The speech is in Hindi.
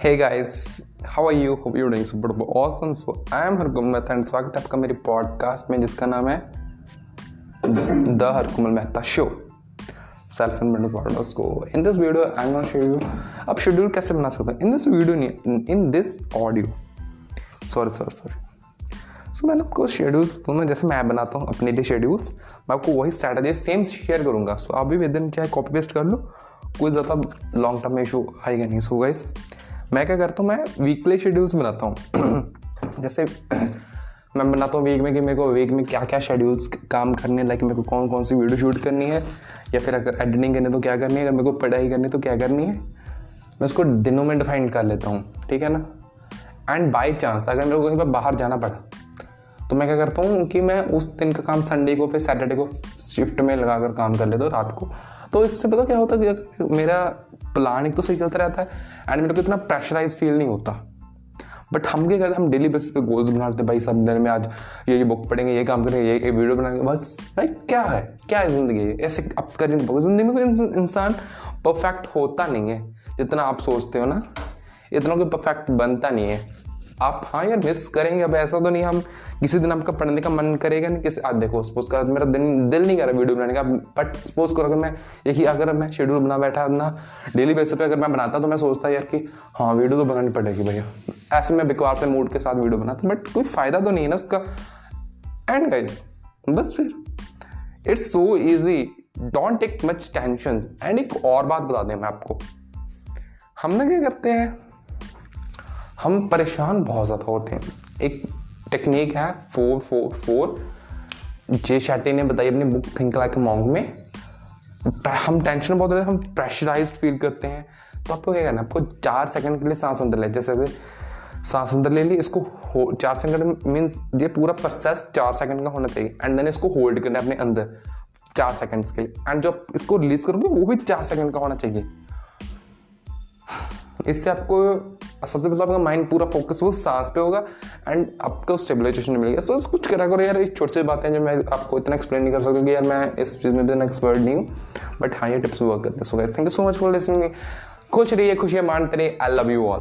Hey guys, how are you? Hope you're doing super awesome. So I am Harkumal Mehta and स्वागत है आपका मेरे पॉडकास्ट में जिसका नाम है the Harkumal Mehta show self invent podcast को in this video I am not show you अब शेड्यूल कैसे बना सकते हैं। In this video in this audio sorry sorry sorry so मैंने आपको शेड्यूल्स मैं जैसे मैं बनाता हूँ अपने लिए शेड्यूल्स मैं आपको वही स्ट्रैटेजी सेम शेयर करूँगा। सो आप भी विद इन चाहे कॉपी पेस्ट कर लो कोई ज़्यादा लॉन्ग टर्म में इशू आएगा नहीं। सो गाइस मैं क्या करता हूँ, मैं वीकली शेड्यूल्स बनाता हूँ। जैसे, मैं बनाता हूँ वीक में कि मेरे को वीक में क्या क्या शेड्यूल्स काम करने लाइक मेरे को कौन कौन सी वीडियो शूट करनी है, या फिर अगर एडिटिंग करनी तो क्या करनी है अगर मेरे को पढ़ाई करनी तो क्या करनी है, मैं उसको दिनों में डिफाइन कर लेता हूँ, ठीक है ना? एंड बाई चांस अगर मेरे को कहीं पर बाहर जाना पड़ा तो मैं क्या करता हूँ कि मैं उस दिन का काम संडे को, फिर सैटरडे को शिफ्ट में लगा कर काम कर लेता हूँ, रात को। तो इससे पता क्या होता है कि मेरा प्लानिंग तो सही चलता रहता है एंड मेरे को इतना प्रेशराइज फील नहीं होता। बट हम क्या करते हम डेली बेसिस पे गोल्स बनाते हैं, भाई सब दिन में आज ये ये बुक पढ़ेंगे, ये काम करेंगे, ये ये वीडियो बनाएँगे, बस। भाई क्या है? क्या है ज़िंदगी? ऐसे अब करेंगे ज़िंदगी में कोई इंसान परफेक्ट होता नहीं है, जितना आप सोचते हो ना। इतना कोई परफेक्ट बनता नहीं है। आप हाँ यार मिस करेंगे, अब ऐसा तो नहीं हम किसी दिन आपका पढ़ने का मन करेगा नहीं, किसी आज देखो सपोज़ कर मेरा दिन, दिल नहीं कर रहा वीडियो बनाने का बट सपोज़ करो, अगर मैं, यही अगर मैं शेड्यूल बना बैठा, अपना डेली बेसिस पे अगर मैं बनाता तो मैं सोचता यार कि हाँ वीडियो तो बनानी पड़ेगी भैया। ऐसे मैं बेकार से मूड के साथ वीडियो बनाता बट कोई फ़ायदा तो नहीं है ना उसका। एंड गाइज़ बस फिर। It's so easy don't take much tension and एक और बात बता दें मैं आपको। हम ना क्या करते हैं? हम परेशान बहुत ज़्यादा होते हैं। एक टेक्निक है four four four Jay Shetty ने बताई अपनी बुक थिंक लाइक मॉन्ग में। हम टेंशन बहुत होते हैं, हम प्रेशराइज फील करते हैं। तो आपको क्या करना है, आपको चार सेकंड के लिए सांस अंदर ले। जैसे सांस अंदर ले ली, इसको चार सेकंड मीन्स ये पूरा प्रोसेस चार सेकंड का होना चाहिए। एंड देन इसको होल्ड करना है अपने अंदर, चार सेकंड्स के लिए। एंड जब इसको रिलीज़ करोगे, वो भी चार सेकंड का होना चाहिए। इससे आपको सबसे पहले आपका माइंड पूरा फोकस वो सांस पे होगा एंड आपको स्टेबलाइजेशन मिलेगा। सो कुछ करा करो यार एक छोटी छोटी बातें जो मैं आपको इतना एक्सप्लेन नहीं कर सकता कि यार मैं इस चीज़ में इतना एक्सपर्ट नहीं हूँ। बट हाँ ये टिप्स वर्क करते हैं। So guys thank you so much for listening खुश रहिए, खुशियाँ मानते रहिए। I love you all